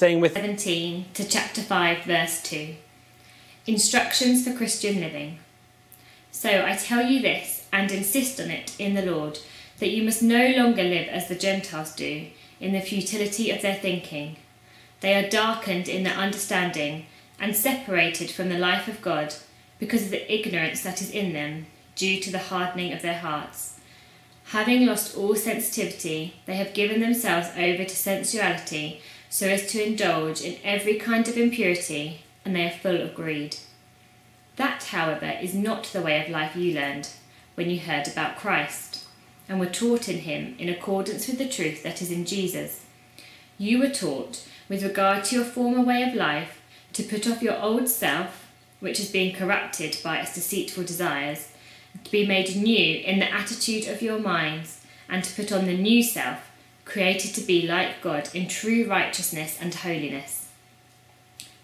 Saying with 17 to chapter 5, verse 2. Instructions for Christian living. So I tell you this, and insist on it in the Lord, that you must no longer live as the Gentiles do, in the futility of their thinking. They are darkened in their understanding, and separated from the life of God, because of the ignorance that is in them, due to the hardening of their hearts. Having lost all sensitivity, they have given themselves over to sensuality, so as to indulge in every kind of impurity, and they are full of greed. That, however, is not the way of life you learned when you heard about Christ, and were taught in him in accordance with the truth that is in Jesus. You were taught, with regard to your former way of life, to put off your old self, which is being corrupted by its deceitful desires, to be made new in the attitude of your minds, and to put on the new self, created to be like God in true righteousness and holiness.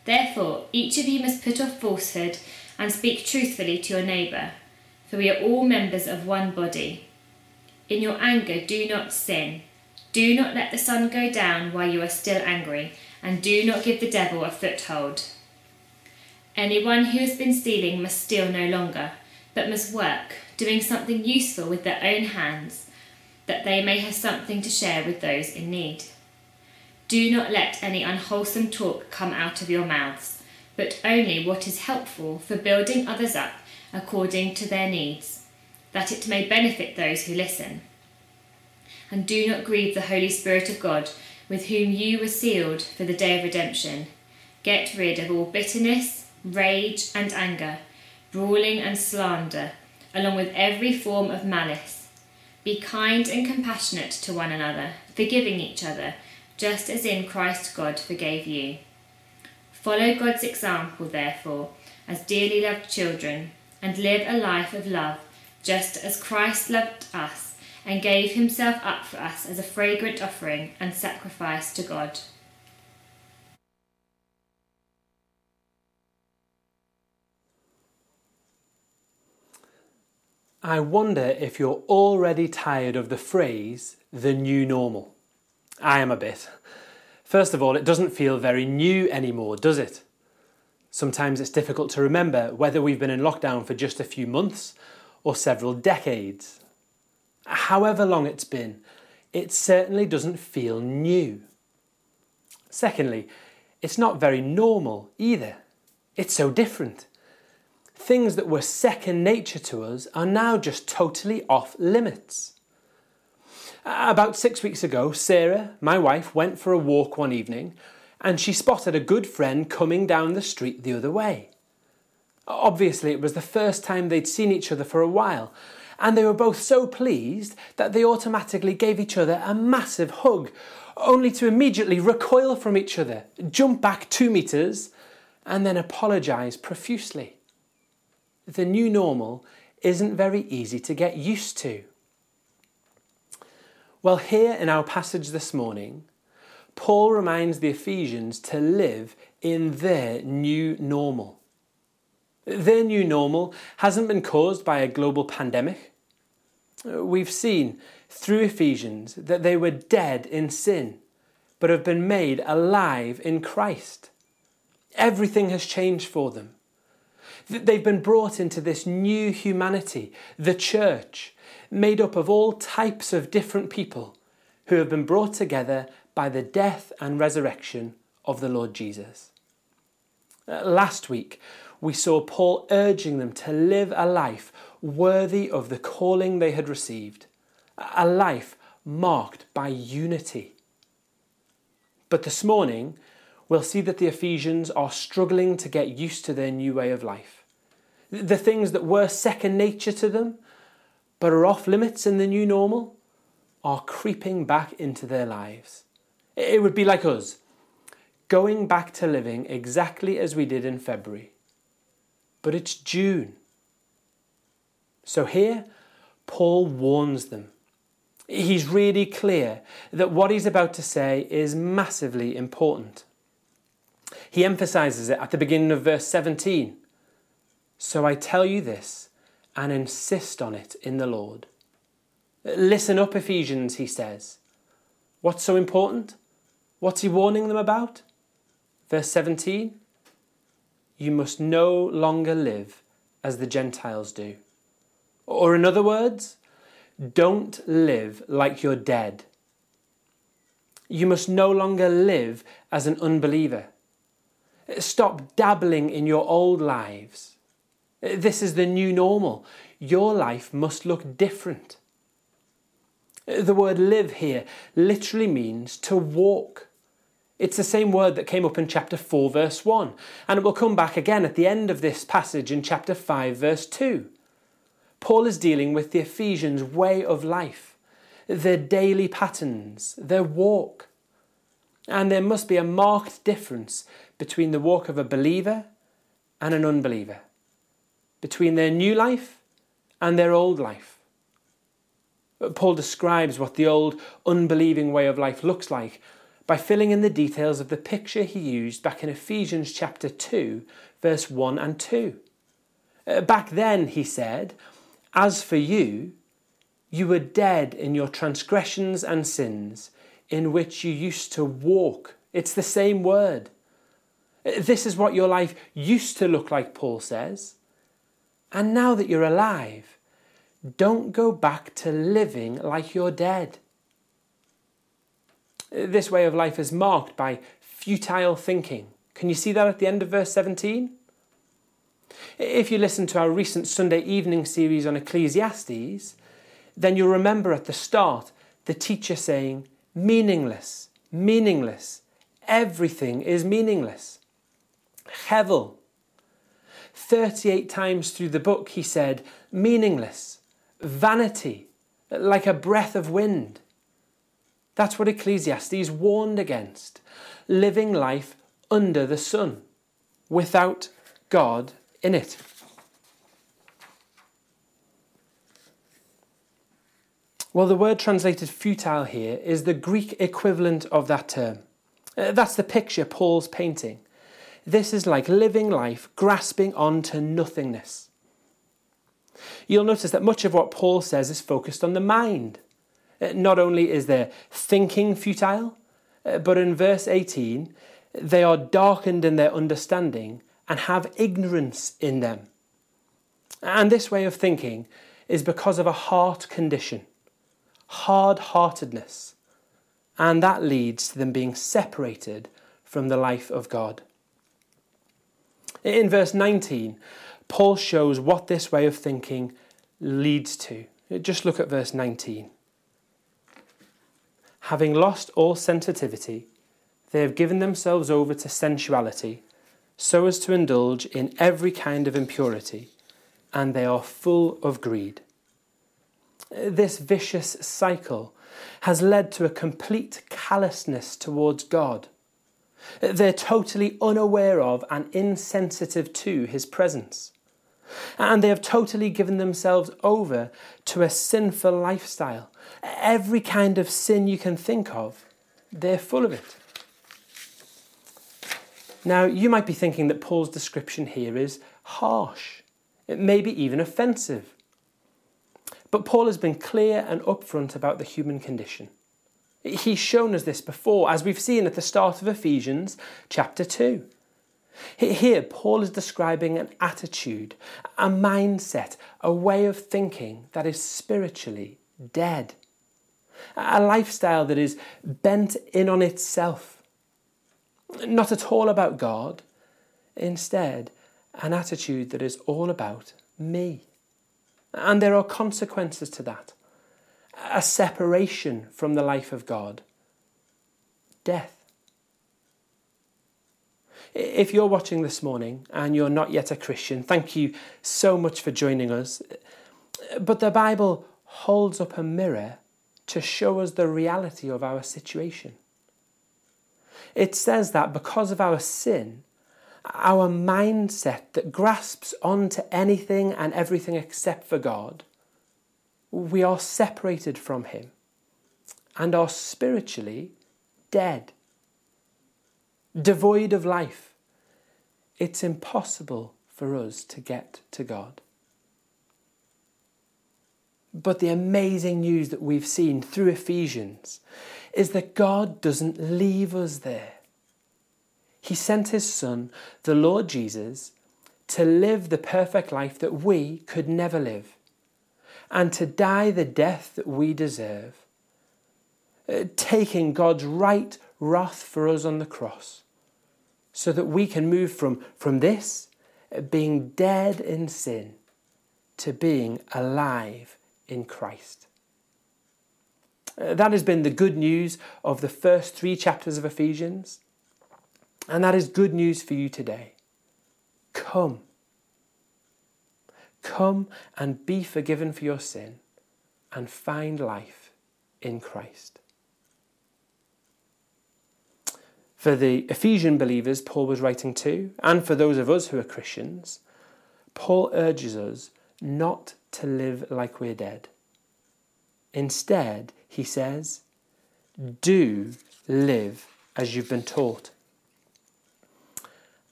Therefore, each of you must put off falsehood and speak truthfully to your neighbour, for we are all members of one body. In your anger, do not sin. Do not let the sun go down while you are still angry, and do not give the devil a foothold. Anyone who has been stealing must steal no longer, but must work, doing something useful with their own hands, that they may have something to share with those in need. Do not let any unwholesome talk come out of your mouths but only what is helpful for building others up according to their needs, that it may benefit those who listen. And do not grieve the Holy Spirit of God, with whom you were sealed for the day of redemption. Get rid of all bitterness, rage, and anger, brawling and slander, along with every form of malice. Be kind and compassionate to one another, forgiving each other, just as in Christ God forgave you. Follow God's example, therefore, as dearly loved children, and live a life of love, just as Christ loved us and gave himself up for us as a fragrant offering and sacrifice to God. I wonder if you're already tired of the phrase the new normal. I am a bit. First of all, it doesn't feel very new anymore, does it? Sometimes it's difficult to remember whether we've been in lockdown for just a few months or several decades. However long it's been, it certainly doesn't feel new. Secondly, it's not very normal either. It's so different. Things that were second nature to us are now just totally off limits. Uh, about six weeks ago, Sarah, my wife, went for a walk one evening and she spotted a good friend coming down the street the other way. Obviously, it was the first time they'd seen each other for a while, and they were both so pleased that they automatically gave each other a massive hug, only to immediately recoil from each other, jump back two metres, and then apologise profusely. The new normal isn't very easy to get used to. Well, here in our passage this morning, Paul reminds the Ephesians to live in their new normal. Their new normal hasn't been caused by a global pandemic. We've seen through Ephesians that they were dead in sin, but have been made alive in Christ. Everything has changed for them. They've been brought into this new humanity, the church, made up of all types of different people who have been brought together by the death and resurrection of the Lord Jesus. Uh, last week, we saw Paul urging them to live a life worthy of the calling they had received, a life marked by unity. But this morning, we'll see that the Ephesians are struggling to get used to their new way of life. The things that were second nature to them but are off limits in the new normal are creeping back into their lives. It would be like us, going back to living exactly as we did in February. But it's June. So here, Paul warns them. He's really clear that what he's about to say is massively important. He emphasizes it at the beginning of verse 17. So I tell you this and insist on it in the Lord. Listen up, Ephesians, he says. What's so important? What's he warning them about? Verse 17 You must no longer live as the Gentiles do. Or, in other words, don't live like you're dead. You must no longer live as an unbeliever. Stop dabbling in your old lives. This is the new normal. Your life must look different. The word live here literally means to walk. It's the same word that came up in chapter 4, verse 1, and it will come back again at the end of this passage in chapter 5, verse 2. Paul is dealing with the Ephesians' way of life, their daily patterns, their walk. And there must be a marked difference between the walk of a believer and an unbeliever, between their new life and their old life. Paul describes what the old unbelieving way of life looks like by filling in the details of the picture he used back in Ephesians chapter 2, verse 1 and 2. Uh, back then, he said, As for you, you were dead in your transgressions and sins, in which you used to walk. It's the same word. This is what your life used to look like, Paul says. And now that you're alive, don't go back to living like you're dead. This way of life is marked by futile thinking. Can you see that at the end of verse 17? If you listen to our recent Sunday evening series on Ecclesiastes, then you'll remember at the start the teacher saying, meaningless, meaningless, everything is meaningless. Hevel. 38 times through the book he said, meaningless, vanity, like a breath of wind. That's what Ecclesiastes warned against living life under the sun, without God in it. Well, the word translated futile here is the Greek equivalent of that term. Uh, that's the picture Paul's painting. This is like living life grasping on to nothingness. You'll notice that much of what Paul says is focused on the mind. Uh, not only is their thinking futile, uh, but in verse 18, they are darkened in their understanding and have ignorance in them. And this way of thinking is because of a heart condition, hard heartedness, and that leads to them being separated from the life of God. In verse 19, Paul shows what this way of thinking leads to. Just look at verse 19 having lost all sensitivity, they have given themselves over to sensuality, so as to indulge in every kind of impurity, and they are full of greed. This vicious cycle has led to a complete callousness towards God. They're totally unaware of and insensitive to His presence. And they have totally given themselves over to a sinful lifestyle. Every kind of sin you can think of, they're full of it. Now, you might be thinking that Paul's description here is harsh, it may be even offensive. But Paul has been clear and upfront about the human condition. He's shown us this before, as we've seen at the start of Ephesians chapter 2. Here, Paul is describing an attitude, a mindset, a way of thinking that is spiritually dead. A lifestyle that is bent in on itself. Not at all about God, instead, an attitude that is all about me. And there are consequences to that a separation from the life of God, death. If you're watching this morning and you're not yet a Christian, thank you so much for joining us. But the Bible holds up a mirror to show us the reality of our situation. It says that because of our sin, our mindset that grasps onto anything and everything except for God, we are separated from Him and are spiritually dead devoid of life, it's impossible for us to get to God. But the amazing news that we've seen through Ephesians is that God doesn't leave us there. He sent his Son, the Lord Jesus, to live the perfect life that we could never live, and to die the death that we deserve, uh, taking God's right wrath for us on the cross, so that we can move from, from this, uh, being dead in sin, to being alive in Christ. Uh, that has been the good news of the first three chapters of Ephesians. And that is good news for you today. Come. Come and be forgiven for your sin and find life in Christ. For the Ephesian believers Paul was writing to, and for those of us who are Christians, Paul urges us not to live like we're dead. Instead, he says, do live as you've been taught.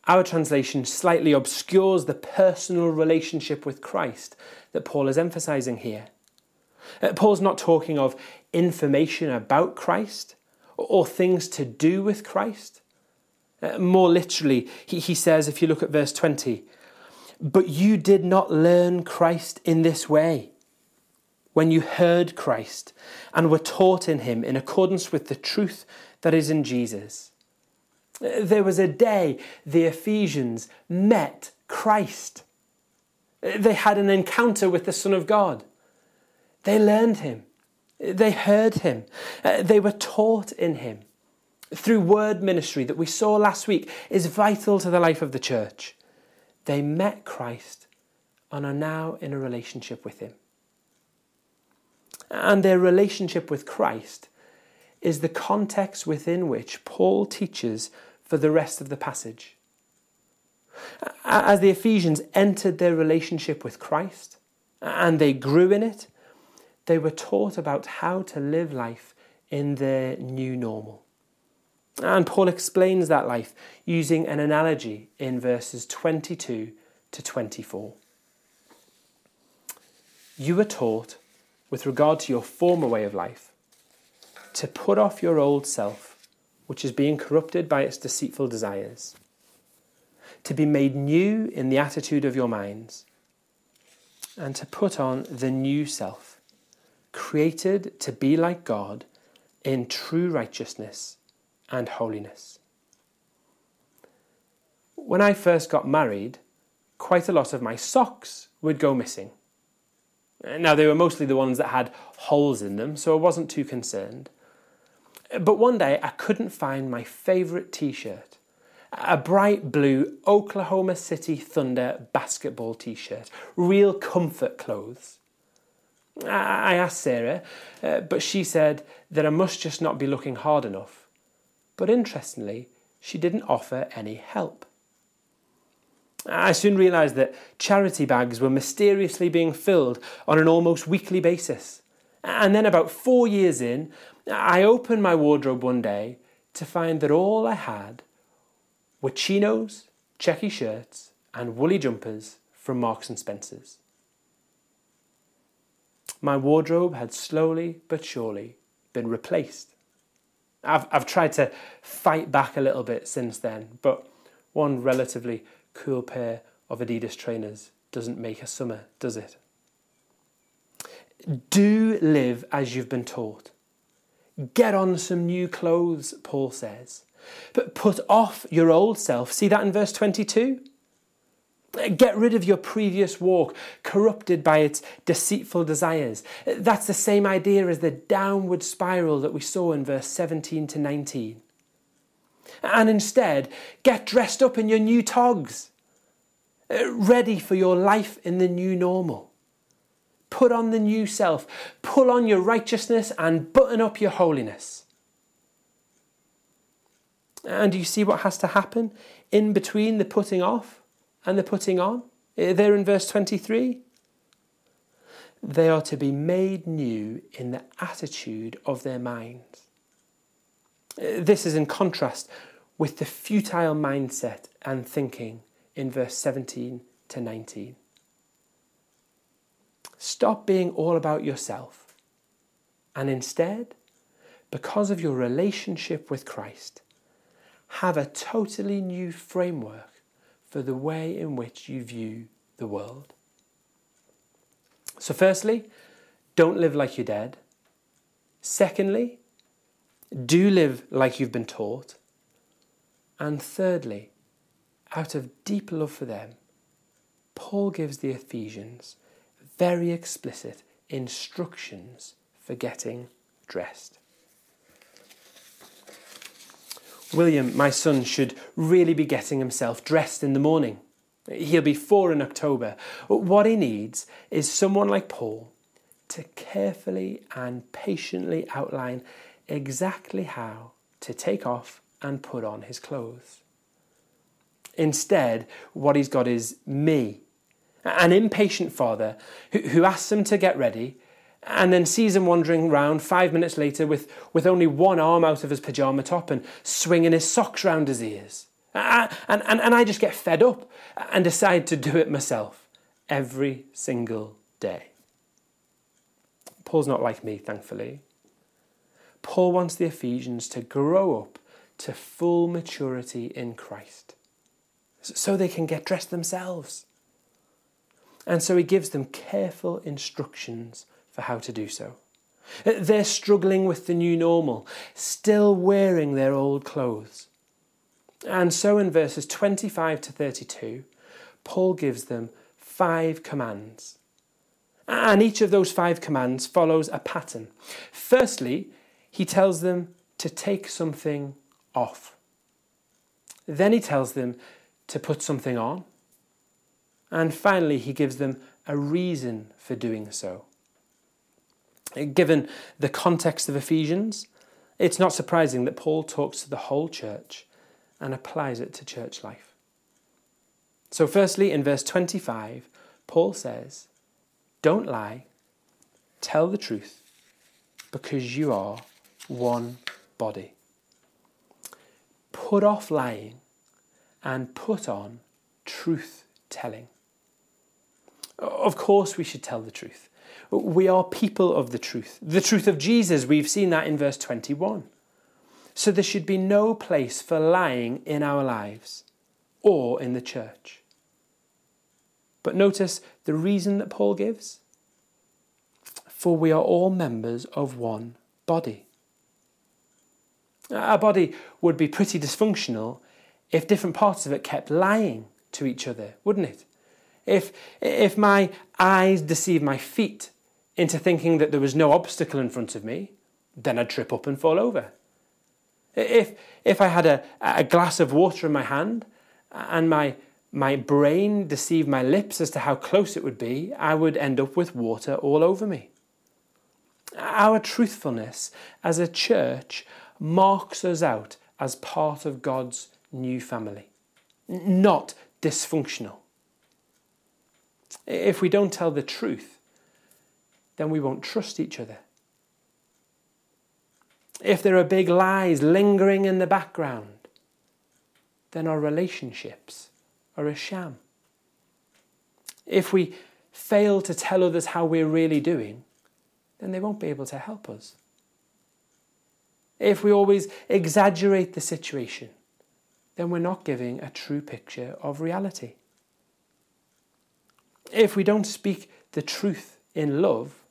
Our translation slightly obscures the personal relationship with Christ that Paul is emphasizing here. Uh, Paul's not talking of information about Christ or things to do with Christ. Uh, more literally, he, he says, if you look at verse 20, but you did not learn Christ in this way. When you heard Christ and were taught in him in accordance with the truth that is in Jesus there was a day the Ephesians met Christ. They had an encounter with the Son of God. They learned him. They heard him. Uh, they were taught in him. Through word ministry that we saw last week is vital to the life of the church. They met Christ and are now in a relationship with him. And their relationship with Christ is the context within which Paul teaches for the rest of the passage. As the Ephesians entered their relationship with Christ and they grew in it, they were taught about how to live life in their new normal. And Paul explains that life using an analogy in verses 22 to 24. You were taught, with regard to your former way of life, to put off your old self, which is being corrupted by its deceitful desires, to be made new in the attitude of your minds, and to put on the new self, created to be like God in true righteousness and holiness. When I first got married, quite a lot of my socks would go missing. Now, they were mostly the ones that had holes in them, so I wasn't too concerned. But one day I couldn't find my favourite t shirt a bright blue Oklahoma City Thunder basketball t shirt, real comfort clothes. I asked Sarah, uh, but she said that I must just not be looking hard enough. But interestingly, she didn't offer any help. I soon realised that charity bags were mysteriously being filled on an almost weekly basis. And then, about four years in, I opened my wardrobe one day to find that all I had were chinos, checky shirts, and woolly jumpers from Marks and Spencer's. My wardrobe had slowly but surely been replaced. I've, I've tried to fight back a little bit since then, but one relatively cool pair of Adidas trainers doesn't make a summer, does it? Do live as you've been taught. Get on some new clothes, Paul says. But put off your old self. See that in verse 22? Get rid of your previous walk, corrupted by its deceitful desires. That's the same idea as the downward spiral that we saw in verse 17 to 19. And instead, get dressed up in your new togs, uh, ready for your life in the new normal. Put on the new self. Pull on your righteousness and button up your holiness. And do you see what has to happen in between the putting off and the putting on? Eh, there in verse 23. They are to be made new in the attitude of their minds. Eh, this is in contrast with the futile mindset and thinking in verse 17 to 19. Stop being all about yourself. And instead, because of your relationship with Christ, have a totally new framework for the way in which you view the world. So, firstly, don't live like you're dead. Secondly, do live like you've been taught. And thirdly, out of deep love for them, Paul gives the Ephesians very explicit instructions for getting dressed. William, my son, should really be getting himself dressed in the morning. He'll be four in October. What he needs is someone like Paul to carefully and patiently outline exactly how to take off and put on his clothes. Instead, what he's got is me, an impatient father who, who asks them to get ready and then sees him wandering round five minutes later with, with only one arm out of his pyjama top and swinging his socks round his ears. And, and, and I just get fed up and decide to do it myself every single day. Paul's not like me, thankfully. Paul wants the Ephesians to grow up to full maturity in Christ so they can get dressed themselves. And so he gives them careful instructions for how to do so. They're struggling with the new normal, still wearing their old clothes. And so in verses 25 to 32, Paul gives them five commands. And each of those five commands follows a pattern. Firstly, he tells them to take something off. Then he tells them to put something on. And finally, he gives them a reason for doing so. Given the context of Ephesians, it's not surprising that Paul talks to the whole church and applies it to church life. So, firstly, in verse 25, Paul says, Don't lie, tell the truth, because you are one body. Put off lying and put on truth telling. Of course, we should tell the truth. We are people of the truth. The truth of Jesus, we've seen that in verse 21. So there should be no place for lying in our lives or in the church. But notice the reason that Paul gives for we are all members of one body. Our body would be pretty dysfunctional if different parts of it kept lying to each other, wouldn't it? If, if my eyes deceive my feet into thinking that there was no obstacle in front of me, then I'd trip up and fall over. If, if I had a, a glass of water in my hand and my, my brain deceived my lips as to how close it would be, I would end up with water all over me. Our truthfulness as a church marks us out as part of God's new family, not dysfunctional. If we don't tell the truth, then we won't trust each other. If there are big lies lingering in the background, then our relationships are a sham. If we fail to tell others how we're really doing, then they won't be able to help us. If we always exaggerate the situation, then we're not giving a true picture of reality. If we don't speak the truth in love,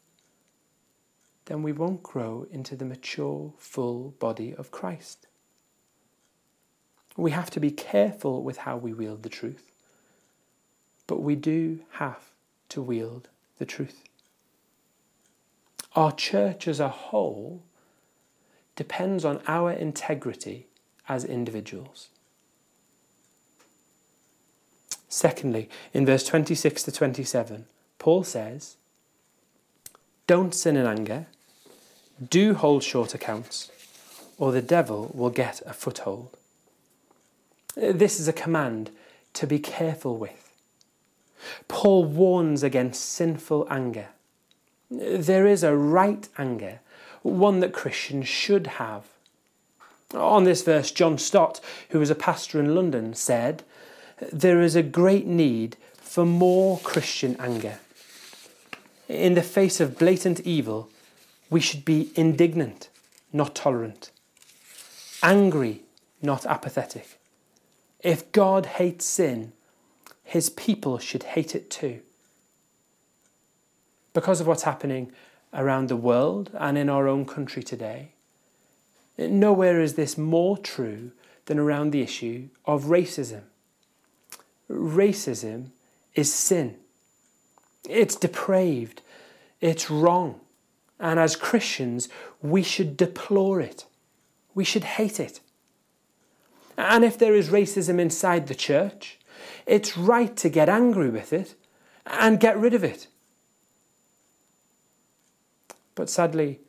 then we won't grow into the mature, full body of Christ. We have to be careful with how we wield the truth, but we do have to wield the truth. Our church as a whole depends on our integrity as individuals. Secondly, in verse 26 to 27, Paul says, Don't sin in anger, do hold short accounts, or the devil will get a foothold. This is a command to be careful with. Paul warns against sinful anger. There is a right anger, one that Christians should have. On this verse, John Stott, who was a pastor in London, said, there is a great need for more Christian anger. In the face of blatant evil, we should be indignant, not tolerant, angry, not apathetic. If God hates sin, his people should hate it too. Because of what's happening around the world and in our own country today, nowhere is this more true than around the issue of racism. Racism is sin. It's depraved. It's wrong. And as Christians, we should deplore it. We should hate it. And if there is racism inside the church, it's right to get angry with it and get rid of it. But sadly,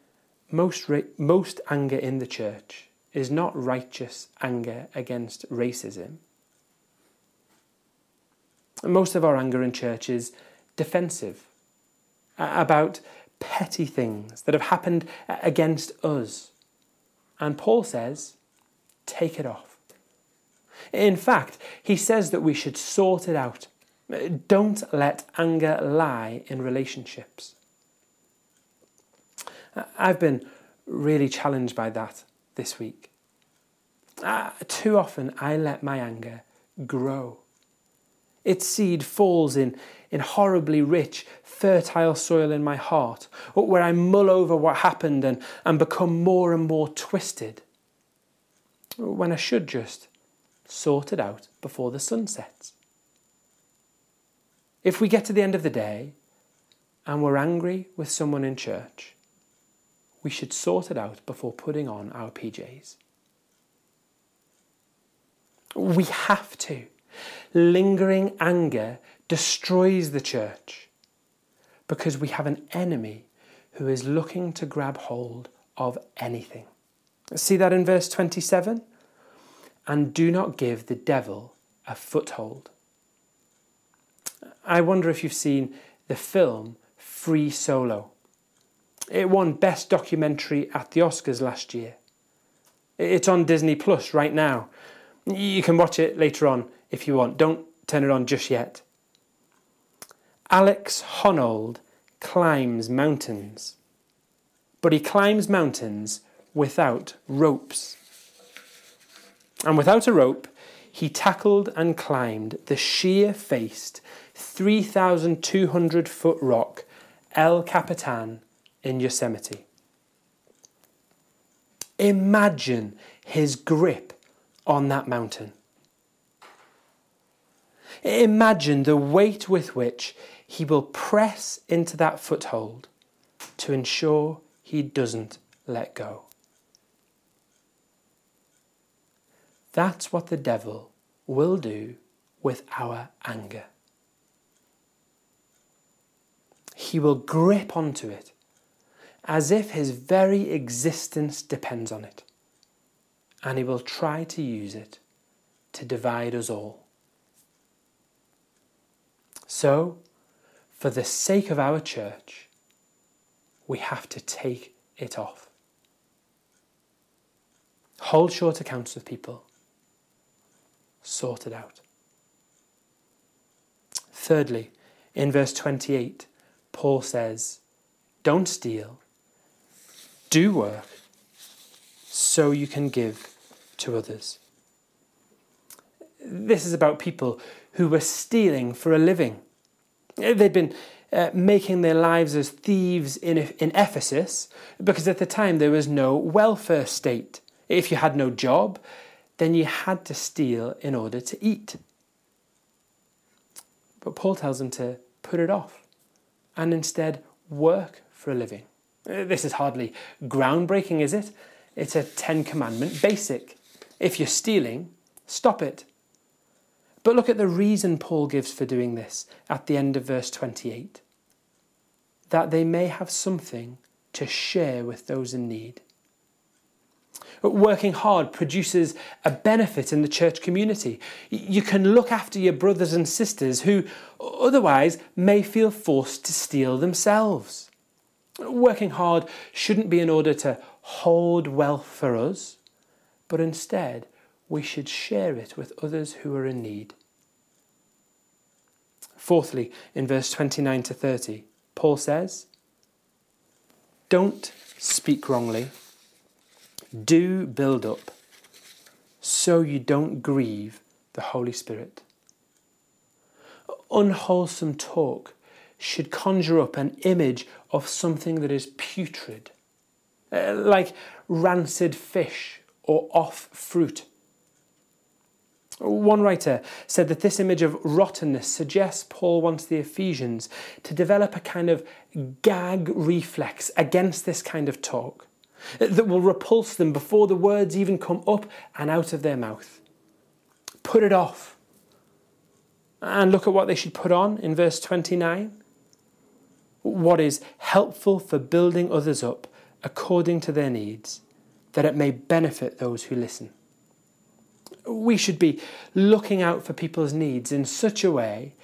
most, ra- most anger in the church is not righteous anger against racism. Most of our anger in church is defensive about petty things that have happened against us. And Paul says, take it off. In fact, he says that we should sort it out. Don't let anger lie in relationships. I've been really challenged by that this week. Uh, too often I let my anger grow. Its seed falls in, in horribly rich, fertile soil in my heart, where I mull over what happened and, and become more and more twisted. When I should just sort it out before the sun sets. If we get to the end of the day and we're angry with someone in church, we should sort it out before putting on our PJs. We have to. Lingering anger destroys the church because we have an enemy who is looking to grab hold of anything. See that in verse 27? And do not give the devil a foothold. I wonder if you've seen the film Free Solo. It won Best Documentary at the Oscars last year. It's on Disney Plus right now. You can watch it later on if you want. Don't turn it on just yet. Alex Honnold climbs mountains, but he climbs mountains without ropes. And without a rope, he tackled and climbed the sheer faced 3,200 foot rock El Capitan in Yosemite. Imagine his grip on that mountain. Imagine the weight with which he will press into that foothold to ensure he doesn't let go. That's what the devil will do with our anger. He will grip onto it as if his very existence depends on it and he will try to use it to divide us all. So, for the sake of our church, we have to take it off. Hold short accounts with people. Sort it out. Thirdly, in verse 28, Paul says, Don't steal, do work, so you can give to others. This is about people who were stealing for a living. They'd been uh, making their lives as thieves in, in Ephesus because at the time there was no welfare state. If you had no job, then you had to steal in order to eat. But Paul tells them to put it off and instead work for a living. This is hardly groundbreaking, is it? It's a Ten Commandment basic. If you're stealing, stop it. But look at the reason Paul gives for doing this at the end of verse 28 that they may have something to share with those in need. Working hard produces a benefit in the church community. You can look after your brothers and sisters who otherwise may feel forced to steal themselves. Working hard shouldn't be in order to hold wealth for us, but instead we should share it with others who are in need. Fourthly, in verse 29 to 30, Paul says, Don't speak wrongly, do build up, so you don't grieve the Holy Spirit. Unwholesome talk should conjure up an image of something that is putrid, uh, like rancid fish or off fruit. One writer said that this image of rottenness suggests Paul wants the Ephesians to develop a kind of gag reflex against this kind of talk that will repulse them before the words even come up and out of their mouth. Put it off. And look at what they should put on in verse 29. What is helpful for building others up according to their needs, that it may benefit those who listen. We should be looking out for people's needs in such a way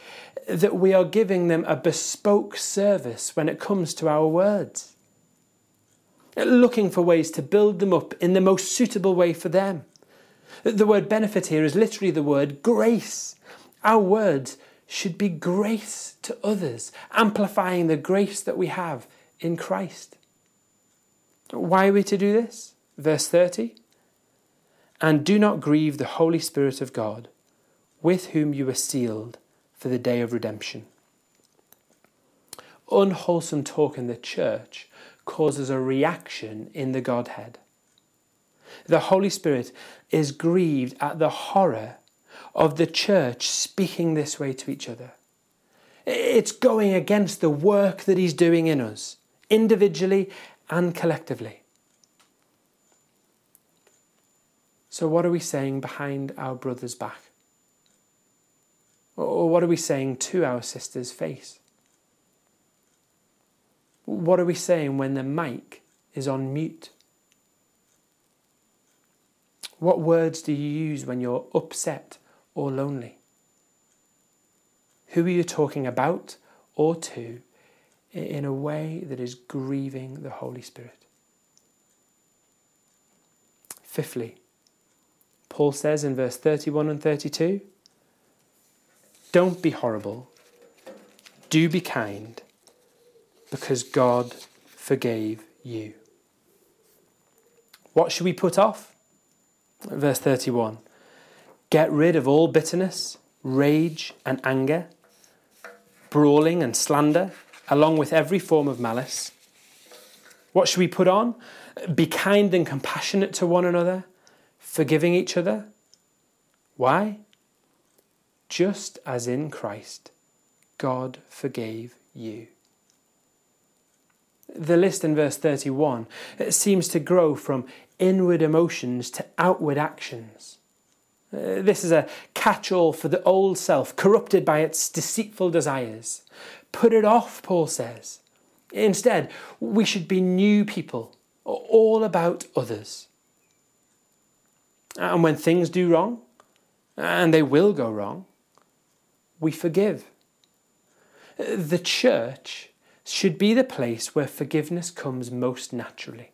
that we are giving them a bespoke service when it comes to our words looking for ways to build them up in the most suitable way for them. The word benefit here is literally the word grace. Our words should be grace to others, amplifying the grace that we have in Christ. Why are we to do this? Verse 30 And do not grieve the Holy Spirit of God, with whom you were sealed for the day of redemption. Unwholesome talk in the church causes a reaction in the Godhead. The Holy Spirit is grieved at the horror of the church speaking this way to each other. It's going against the work that He's doing in us, individually and collectively. So, what are we saying behind our brother's back? Or what are we saying to our sister's face? What are we saying when the mic is on mute? What words do you use when you're upset or lonely? Who are you talking about or to in a way that is grieving the Holy Spirit? Fifthly, Paul says in verse 31 and 32 Don't be horrible, do be kind because God forgave you. What should we put off? Verse 31 Get rid of all bitterness, rage, and anger, brawling and slander, along with every form of malice. What should we put on? Be kind and compassionate to one another, forgiving each other. Why? Just as in Christ, God forgave you the list in verse 31 it seems to grow from inward emotions to outward actions. Uh, this is a catch all for the old self, corrupted by its deceitful desires. Put it off, Paul says. Instead, we should be new people, all about others. And when things do wrong, and they will go wrong, we forgive. The church should be the place where forgiveness comes most naturally.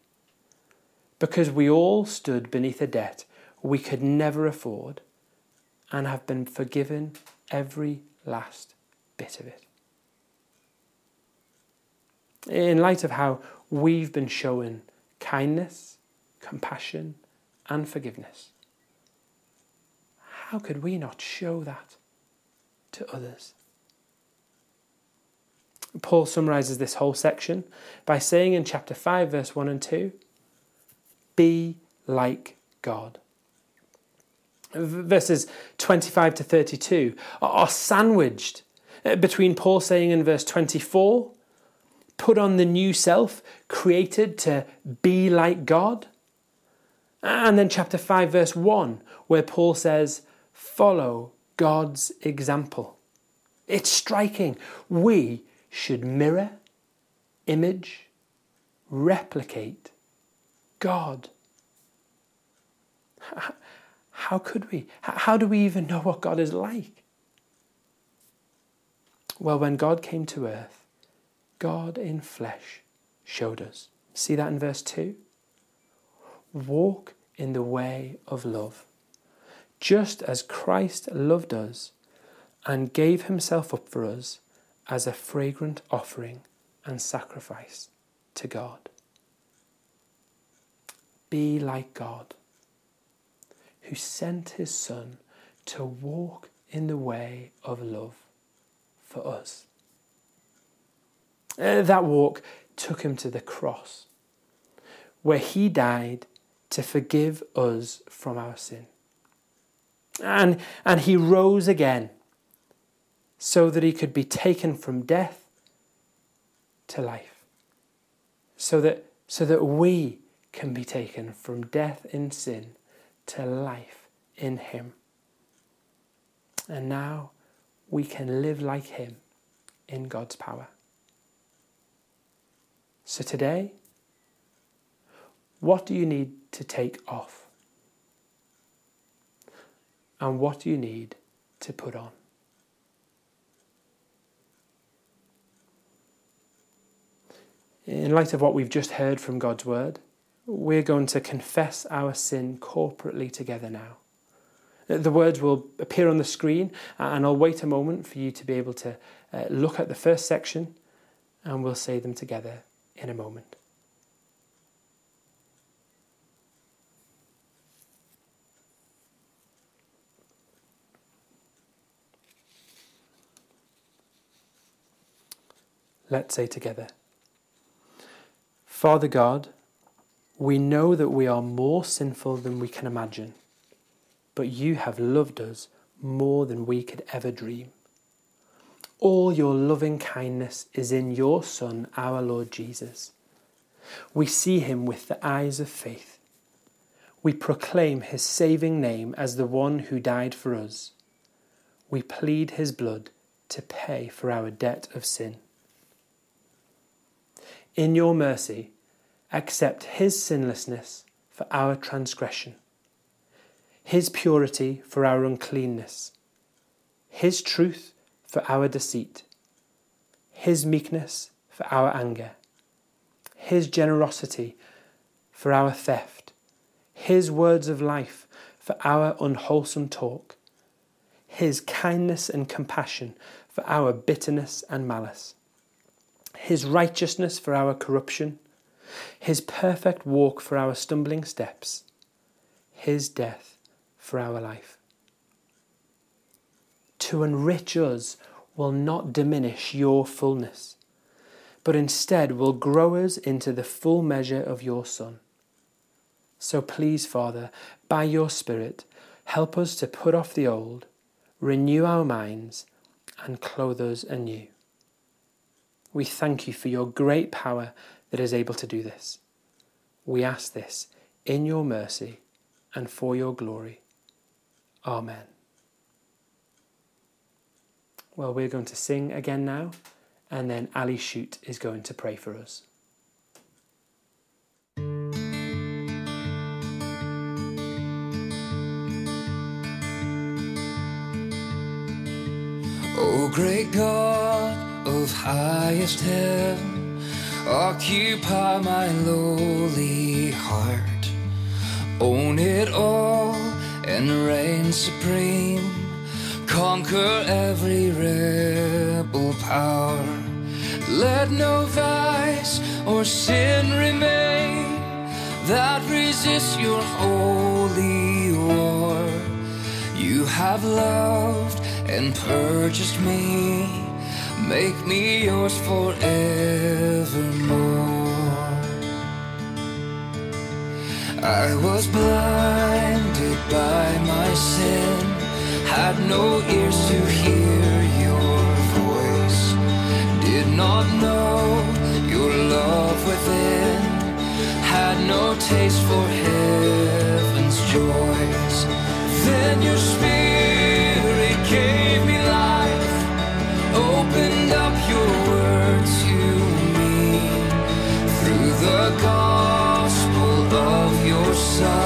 Because we all stood beneath a debt we could never afford and have been forgiven every last bit of it. In light of how we've been shown kindness, compassion, and forgiveness, how could we not show that to others? Paul summarizes this whole section by saying in chapter 5, verse 1 and 2 Be like God. Verses 25 to 32 are sandwiched uh, between Paul saying in verse 24, Put on the new self, created to be like God. And then chapter 5, verse 1, where Paul says, Follow God's example. It's striking. We should mirror, image, replicate God. How could we? How do we even know what God is like? Well, when God came to earth, God in flesh showed us. See that in verse 2? Walk in the way of love, just as Christ loved us and gave himself up for us as a fragrant offering and sacrifice to God. Be like God, who sent his Son to walk in the way of love for us. Uh, that walk took him to the cross, where he died to forgive us from our sin. And, and he rose again so that he could be taken from death to life, so that, so that we can be taken from death in sin to life in him. And now we can live like him in God's power. So today, what do you need to take off? And what do you need to put on? In light of what we've just heard from God's word, we're going to confess our sin corporately together now. The words will appear on the screen, and I'll wait a moment for you to be able to uh, look at the first section, and we'll say them together in a moment. Let's say together Father God, we know that we are more sinful than we can imagine, but you have loved us more than we could ever dream. All your loving kindness is in your Son, our Lord Jesus. We see him with the eyes of faith. We proclaim his saving name as the one who died for us. We plead his blood to pay for our debt of sin. In your mercy, accept his sinlessness for our transgression, his purity for our uncleanness, his truth for our deceit, his meekness for our anger, his generosity for our theft, his words of life for our unwholesome talk, his kindness and compassion for our bitterness and malice, his righteousness for our corruption, his perfect walk for our stumbling steps, his death for our life to enrich us will not diminish your fullness, but instead will grow us into the full measure of your Son. So please, Father, by your Spirit, help us to put off the old, renew our minds, and clothe us anew. We thank you for your great power that is able to do this. We ask this in your mercy and for your glory. Amen. Well, we're going to sing again now, and then Ali Shoot is going to pray for us. O great God of highest heaven, occupy my lowly heart, own it all and reign supreme conquer every rebel power. Let no vice or sin remain that resists your holy war. You have loved and purchased me, make me yours forevermore. I was blinded by my sin had no ears to hear your voice, did not know your love within, had no taste for heaven's joys. Then your spirit gave me opened up your word to me through the gospel of your Son,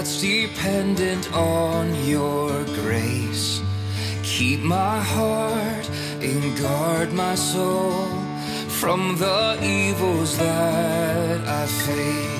was dependent on your grace. Keep my heart and guard my soul from the evils that I face.